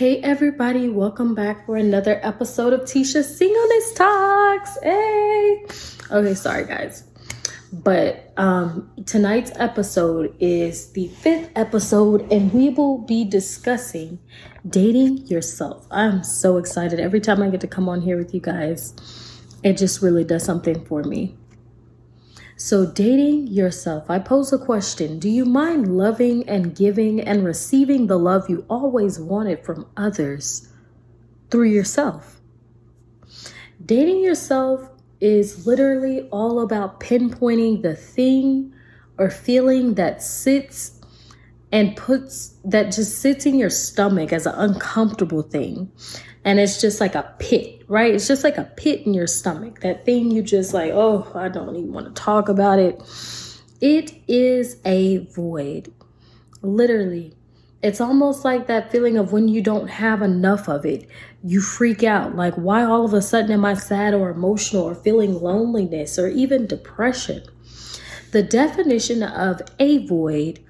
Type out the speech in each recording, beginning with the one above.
Hey everybody, welcome back for another episode of Tisha Singleness Talks. Hey. Okay, sorry guys. But um tonight's episode is the fifth episode and we will be discussing dating yourself. I'm so excited every time I get to come on here with you guys. It just really does something for me. So, dating yourself, I pose a question. Do you mind loving and giving and receiving the love you always wanted from others through yourself? Dating yourself is literally all about pinpointing the thing or feeling that sits and puts that just sits in your stomach as an uncomfortable thing. And it's just like a pit, right? It's just like a pit in your stomach. That thing you just like, oh, I don't even want to talk about it. It is a void. Literally. It's almost like that feeling of when you don't have enough of it, you freak out. Like, why all of a sudden am I sad or emotional or feeling loneliness or even depression? The definition of a void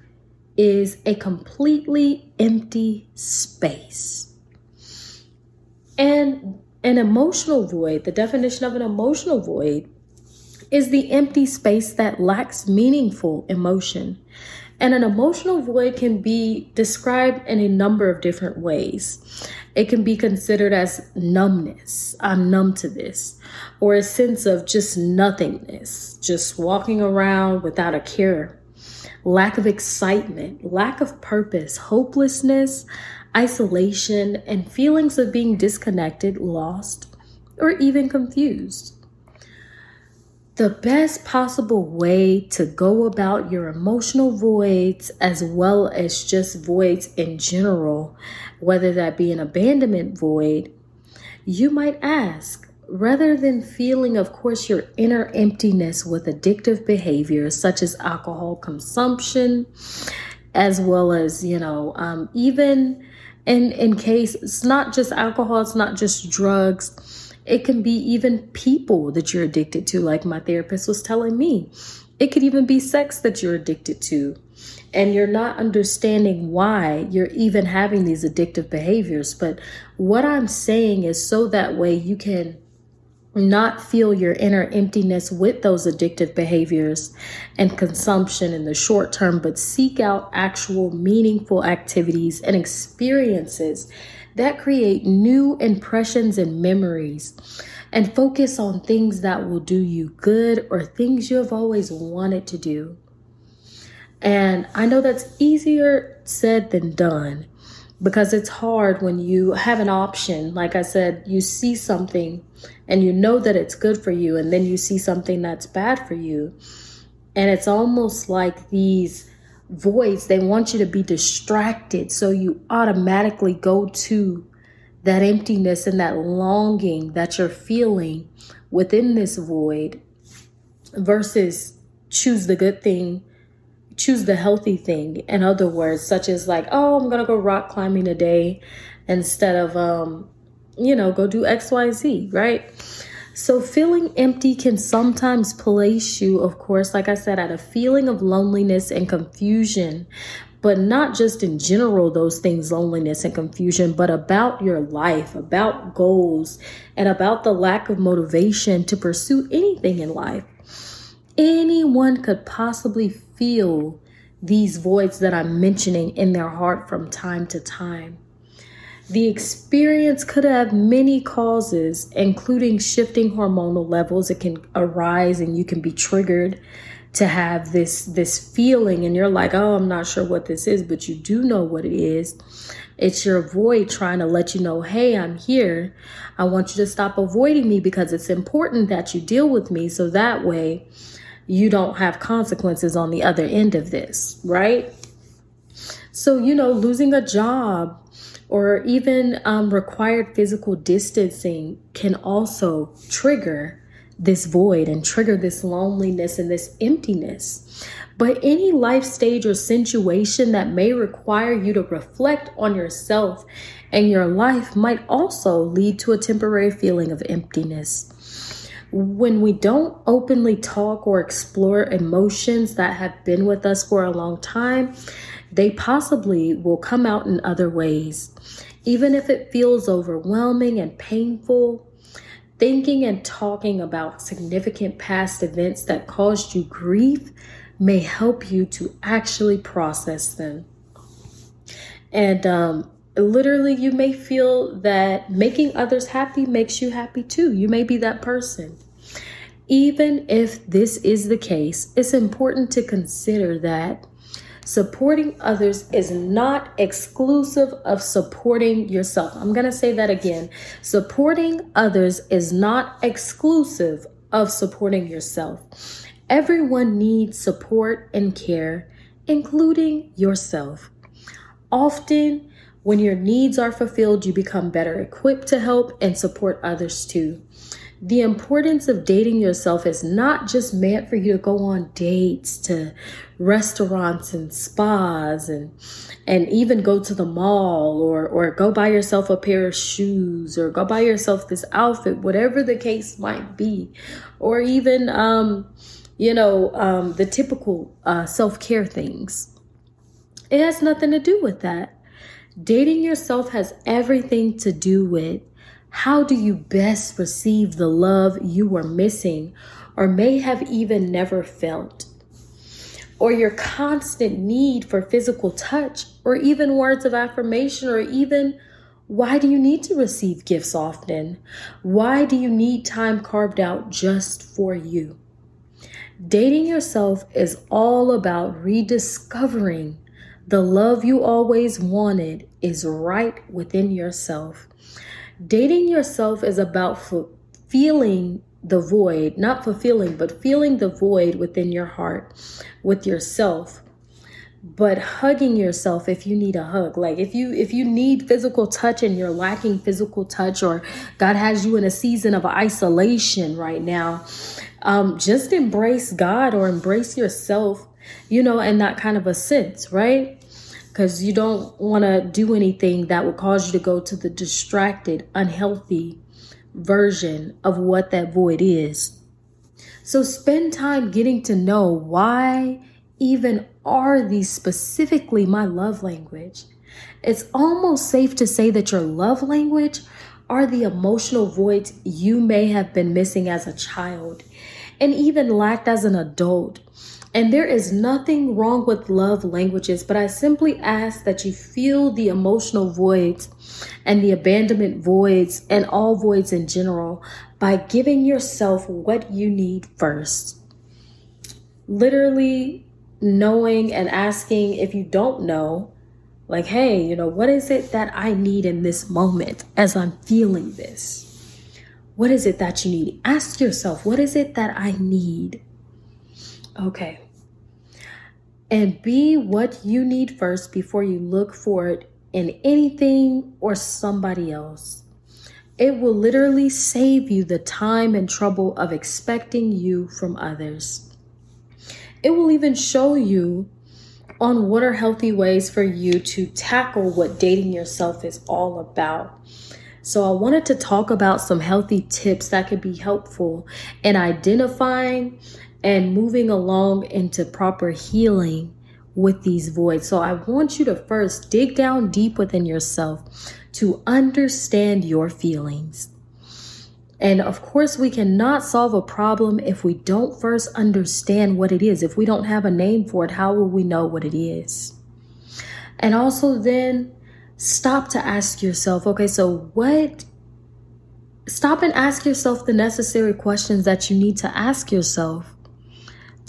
is a completely empty space. And an emotional void, the definition of an emotional void, is the empty space that lacks meaningful emotion. And an emotional void can be described in a number of different ways. It can be considered as numbness. I'm numb to this. Or a sense of just nothingness, just walking around without a care. Lack of excitement, lack of purpose, hopelessness, isolation, and feelings of being disconnected, lost, or even confused. The best possible way to go about your emotional voids, as well as just voids in general, whether that be an abandonment void, you might ask, rather than feeling, of course, your inner emptiness with addictive behaviors such as alcohol consumption, as well as, you know, um, even in in case it's not just alcohol it's not just drugs. It can be even people that you're addicted to like my therapist was telling me. It could even be sex that you're addicted to. And you're not understanding why you're even having these addictive behaviors. But what i'm saying is so that way you can not feel your inner emptiness with those addictive behaviors and consumption in the short term, but seek out actual meaningful activities and experiences that create new impressions and memories. And focus on things that will do you good or things you have always wanted to do. And I know that's easier said than done because it's hard when you have an option. Like I said, you see something and you know that it's good for you, and then you see something that's bad for you. And it's almost like these voids, they want you to be distracted. So you automatically go to that emptiness and that longing that you're feeling within this void versus choose the good thing choose the healthy thing. In other words such as like oh i'm gonna go rock climbing today instead of um you know go do xyz right? So feeling empty can sometimes place you of course like i said at a feeling of loneliness and confusion but not just in general those things loneliness and confusion but about your life about goals and about the lack of motivation to pursue anything in life anyone could possibly feel these voids that I'm mentioning in their heart from time to time. The experience could have many causes, including shifting hormonal levels. It can arise and you can be triggered to have this this feeling and you're like, "Oh, I'm not sure what this is," but you do know what it is. It's your void trying to let you know, "Hey, I'm here. I want you to stop avoiding me because it's important that you deal with me so that way you don't have consequences on the other end of this, right? So, you know, losing a job or even um, required physical distancing can also trigger this void and trigger this loneliness and this emptiness. But any life stage or situation that may require you to reflect on yourself and your life might also lead to a temporary feeling of emptiness when we don't openly talk or explore emotions that have been with us for a long time, they possibly will come out in other ways. Even if it feels overwhelming and painful, thinking and talking about significant past events that caused you grief may help you to actually process them. And um, literally, you may feel that making others happy makes you happy too. You may be that person. Even if this is the case, it's important to consider that supporting others is not exclusive of supporting yourself. I'm going to say that again. Supporting others is not exclusive of supporting yourself. Everyone needs support and care, including yourself. Often, when your needs are fulfilled, you become better equipped to help and support others too. The importance of dating yourself is not just meant for you to go on dates to restaurants and spas and and even go to the mall or or go buy yourself a pair of shoes or go buy yourself this outfit whatever the case might be or even um you know um the typical uh self-care things it has nothing to do with that. Dating yourself has everything to do with how do you best receive the love you were missing or may have even never felt? Or your constant need for physical touch, or even words of affirmation, or even why do you need to receive gifts often? Why do you need time carved out just for you? Dating yourself is all about rediscovering the love you always wanted is right within yourself. Dating yourself is about feeling the void, not fulfilling, but feeling the void within your heart with yourself but hugging yourself if you need a hug like if you if you need physical touch and you're lacking physical touch or god has you in a season of isolation right now um just embrace god or embrace yourself you know in that kind of a sense right because you don't want to do anything that would cause you to go to the distracted, unhealthy version of what that void is. So spend time getting to know why even are these specifically my love language. It's almost safe to say that your love language are the emotional voids you may have been missing as a child and even lacked as an adult and there is nothing wrong with love languages, but I simply ask that you feel the emotional voids and the abandonment voids and all voids in general by giving yourself what you need first. Literally knowing and asking if you don't know, like, hey, you know, what is it that I need in this moment as I'm feeling this? What is it that you need? Ask yourself, what is it that I need? Okay. And be what you need first before you look for it in anything or somebody else. It will literally save you the time and trouble of expecting you from others. It will even show you on what are healthy ways for you to tackle what dating yourself is all about. So, I wanted to talk about some healthy tips that could be helpful in identifying and moving along into proper healing with these voids. So I want you to first dig down deep within yourself to understand your feelings. And of course, we cannot solve a problem if we don't first understand what it is. If we don't have a name for it, how will we know what it is? And also, then stop to ask yourself okay, so what stop and ask yourself the necessary questions that you need to ask yourself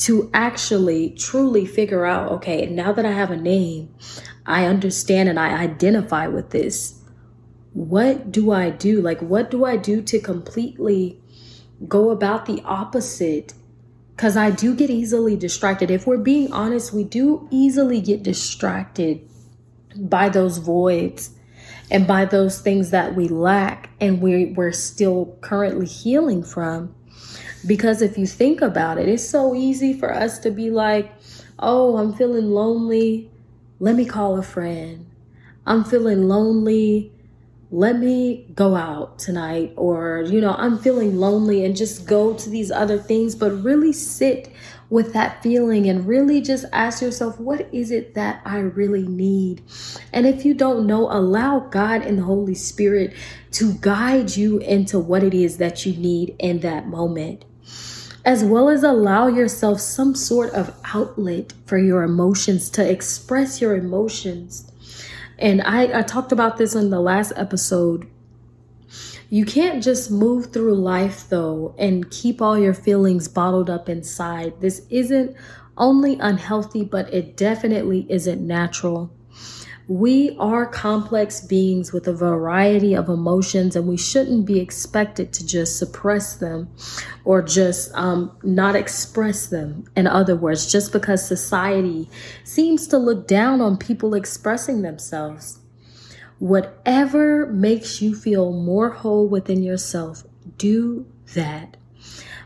to actually truly figure out okay, now that I have a name, I understand and I identify with this. What do I do? Like, what do I do to completely go about the opposite? Because I do get easily distracted. If we're being honest, we do easily get distracted by those voids and by those things that we lack and we, we're still currently healing from. Because if you think about it, it's so easy for us to be like, oh, I'm feeling lonely. Let me call a friend. I'm feeling lonely. let me go out tonight or you know i'm feeling lonely and just go to these other things but really sit with that feeling and really just ask yourself what is it that i really need and if you don't know allow god and the holy spirit to guide you into what it is that you need in that moment as well as allow yourself some sort of outlet for your emotions to express your emotions and I, I talked about this in the last episode. You can't just move through life though and keep all your feelings bottled up inside. This isn't only unhealthy, but it definitely isn't natural. We are complex beings with a variety of emotions, and we shouldn't be expected to just suppress them or just um, not express them. In other words, just because society seems to look down on people expressing themselves. Whatever makes you feel more whole within yourself, do that.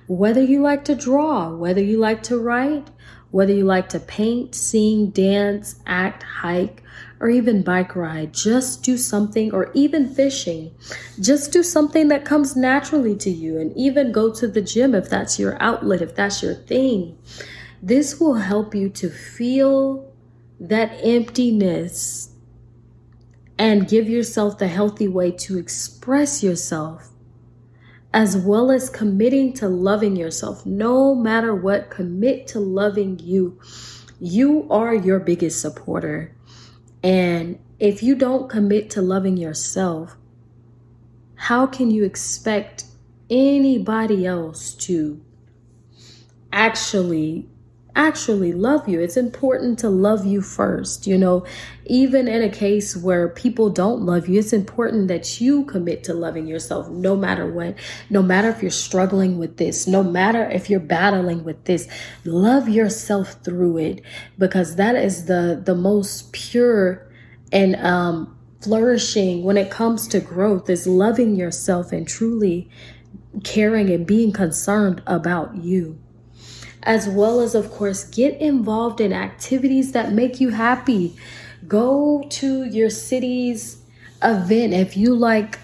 Whether you like to draw, whether you like to write, whether you like to paint, sing, dance, act, hike, or even bike ride, just do something, or even fishing. Just do something that comes naturally to you, and even go to the gym if that's your outlet, if that's your thing. This will help you to feel that emptiness and give yourself the healthy way to express yourself, as well as committing to loving yourself. No matter what, commit to loving you. You are your biggest supporter. And if you don't commit to loving yourself, how can you expect anybody else to actually actually love you. It's important to love you first. You know, even in a case where people don't love you, it's important that you commit to loving yourself no matter what. No matter if you're struggling with this, no matter if you're battling with this, love yourself through it because that is the the most pure and um flourishing when it comes to growth is loving yourself and truly caring and being concerned about you as well as, of course, get involved in activities that make you happy. Go to your city's event. If you like,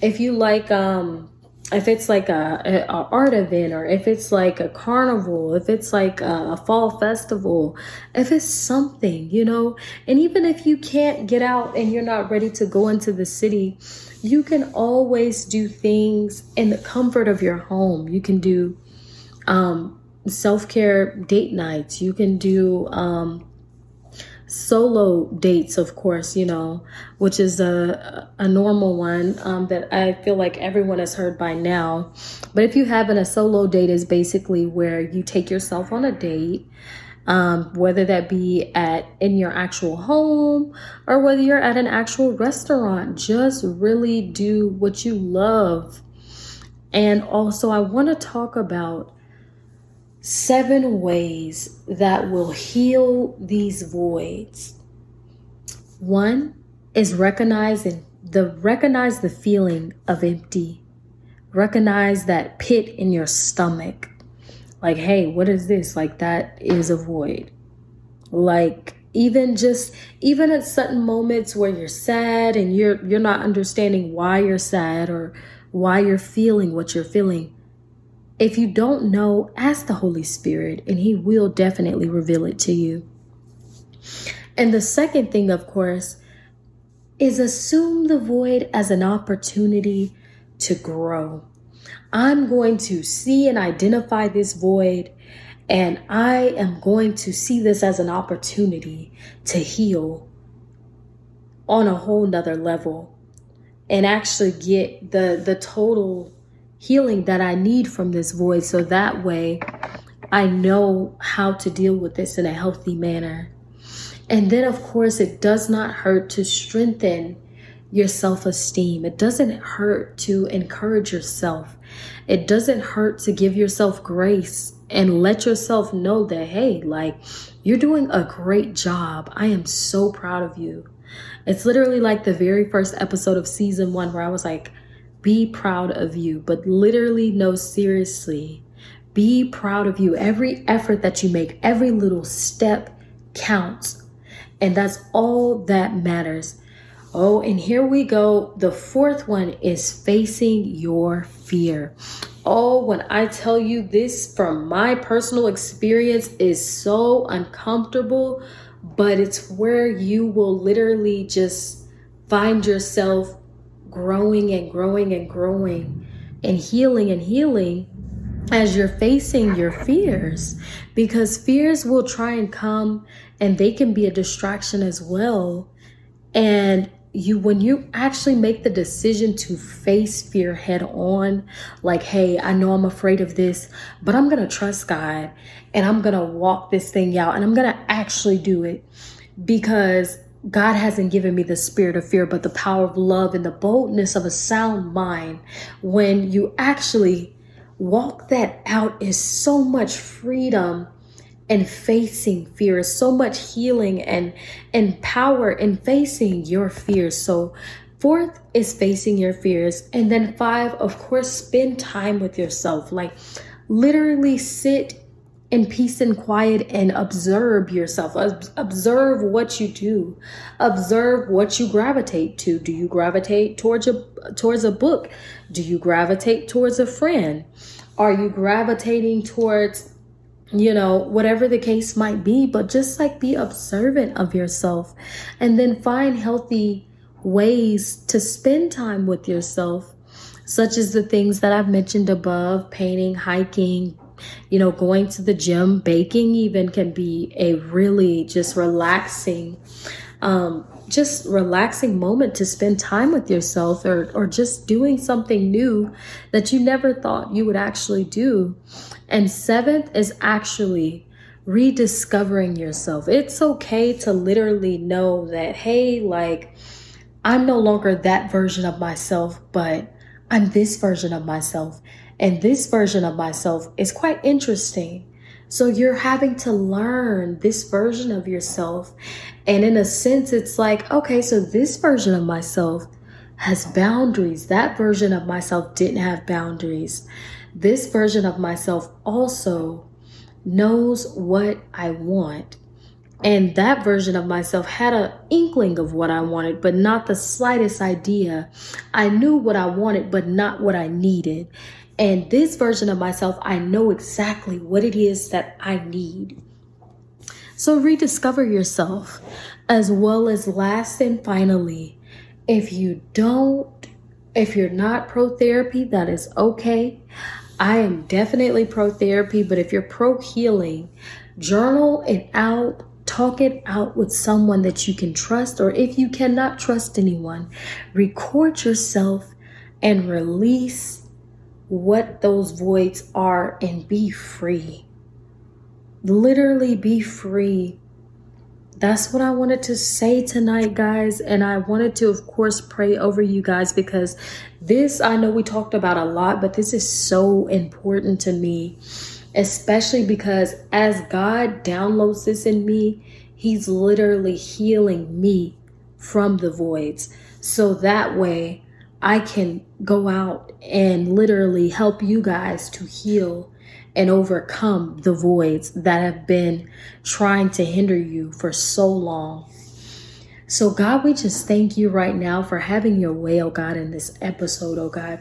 if you like, um, if it's like a, a, art event or if it's like a carnival if it's like a, a, fall festival if it's something you know? And even if you can't get out and you're not ready to go into the city you can always do things in the comfort of your home. You can do um, self care date nights. You can do um, solo dates, of course, you know, which is a, a normal one um, that I feel like everyone has heard by now. But if you haven't, a solo date is basically where you take yourself on a date. Um, whether that be at in your actual home or whether you're at an actual restaurant, just really do what you love. And also, I want to talk about seven ways that will heal these voids. One is recognizing the recognize the feeling of empty. Recognize that pit in your stomach. Like, hey, what is this? Like that is a void. Like even just even at certain moments where you're sad and you're you're not understanding why you're sad or why you're feeling what you're feeling if you don't know, ask the Holy Spirit and He will definitely reveal it to you. And the second thing, of course, is assume the void as an opportunity to grow. I'm going to see and identify this void, and I am going to see this as an opportunity to heal on a whole nother level and actually get the the total healing that I need from this void so that way I know how to deal with this in a healthy manner. And then, of course, it does not hurt to strengthen your self esteem. It doesn't hurt to encourage yourself. It doesn't hurt to give yourself grace and let yourself know that, hey, like, you're doing a great job. I am so proud of you. It's literally like the very first episode of season one where I was like, be proud of you, but literally, no, seriously, be proud of you. Every effort that you make, every little step counts. And that's all that matters. Oh, and here we go. The fourth one is facing your fear. Oh, when I tell you this from my personal experience is so uncomfortable, but it's where you will literally just find yourself growing and growing and growing and healing and healing as you're facing your fears. Because fears will try and come and they can be a distraction as well. And you when you actually make the decision to face fear head on like hey i know i'm afraid of this but i'm gonna trust god and i'm gonna walk this thing out and i'm gonna actually do it. Because god hasn't given me the spirit of fear but the power of love and the boldness of a sound mind. When you actually walk that out is so much freedom and facing fear so much healing and and power in facing your fears so fourth is facing your fears and then five of course spend time with yourself. Like literally sit in peace and quiet and observe yourself. Observe what you do. Observe what you gravitate to. Do you gravitate towards a towards a book? Do you gravitate towards a friend? Are you gravitating towards you know, whatever the case might be, but just like be observant of yourself and then find healthy ways to spend time with yourself, such as the things that I've mentioned above painting, hiking, you know, going to the gym, baking even can be a really just relaxing, um, just relaxing moment to spend time with yourself or, or just doing something new that you never thought you would actually do. And seventh is actually rediscovering yourself. It's okay to literally know that, hey, like, I'm no longer that version of myself, but I'm this version of myself. And this version of myself is quite interesting. So you're having to learn this version of yourself. And in a sense, it's like, okay, so this version of myself has boundaries. That version of myself didn't have boundaries this version of myself also knows what I want. And that version of myself had an inkling of what I wanted, but not the slightest idea. I knew what I wanted, but not what I needed. And this version of myself, I know exactly what it is that I need. So rediscover yourself, as well as last and finally, if you don't, if you're not pro therapy, that is okay. I am definitely pro therapy, but if you're pro healing, journal it out, talk it out with someone that you can trust, or if you cannot trust anyone, record yourself and release what those voids are and be free. Literally be free that's what I wanted to say tonight, guys. And I wanted to, of course, pray over you guys because this, I know we talked about a lot, but this is so important to me, especially because as God downloads this in me, He's literally healing me from the voids. So that way I can go out and literally help you guys to heal and overcome the voids that have been trying to hinder you for so long. So, God, we just thank you right now for having your way, oh God, in this episode, oh God.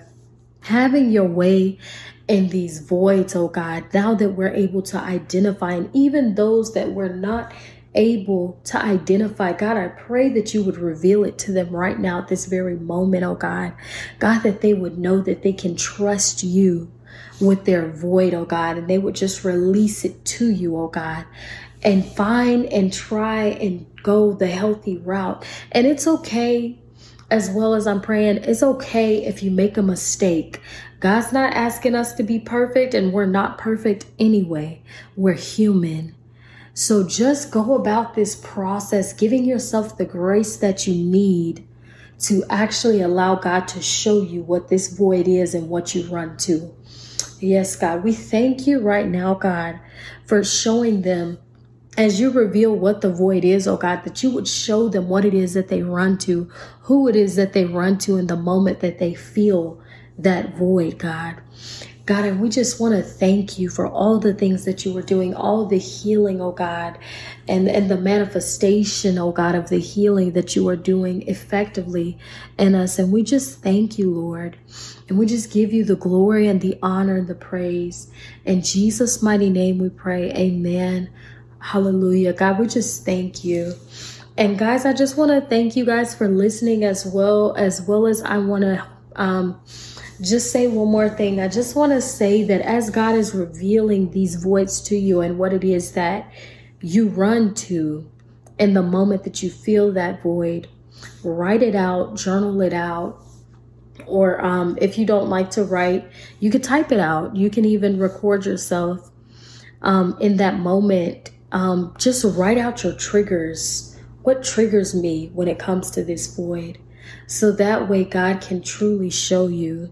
Having your way in these voids, oh God, now that we're able to identify, and even those that we're not able to identify. God, I pray that you would reveal it to them right now at this very moment, oh God. God, that they would know that they can trust you with their void, oh God, and they would just release it to you, oh God, and find and try and go the healthy route. And it's okay, as well as I'm praying, it's okay if you make a mistake. God's not asking us to be perfect, and we're not perfect anyway. We're human. So just go about this process, giving yourself the grace that you need to actually allow God to show you what this void is and what you run to. Yes, God, we thank you right now, God, for showing them as you reveal what the void is, oh God, that you would show them what it is that they run to, who it is that they run to in the moment that they feel that void, God. God, and we just want to thank you for all the things that you were doing, all the healing, oh God, and, and the manifestation, oh God, of the healing that you are doing effectively in us. And we just thank you, Lord. And we just give you the glory and the honor and the praise. In Jesus' mighty name we pray. Amen. Hallelujah. God, we just thank you. And guys, I just want to thank you guys for listening as well, as well as I want to um, just say one more thing. I just want to say that as God is revealing these voids to you and what it is that you run to in the moment that you feel that void, write it out, journal it out. Or um, if you don't like to write, you could type it out. You can even record yourself um, in that moment. Um, just write out your triggers. What triggers me when it comes to this void? So that way, God can truly show you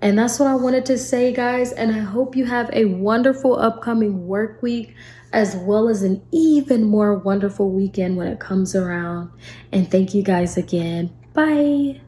and that's what I wanted to say, guys. And I hope you have a wonderful upcoming work week as well as an even more wonderful weekend when it comes around. And thank you guys again. Bye.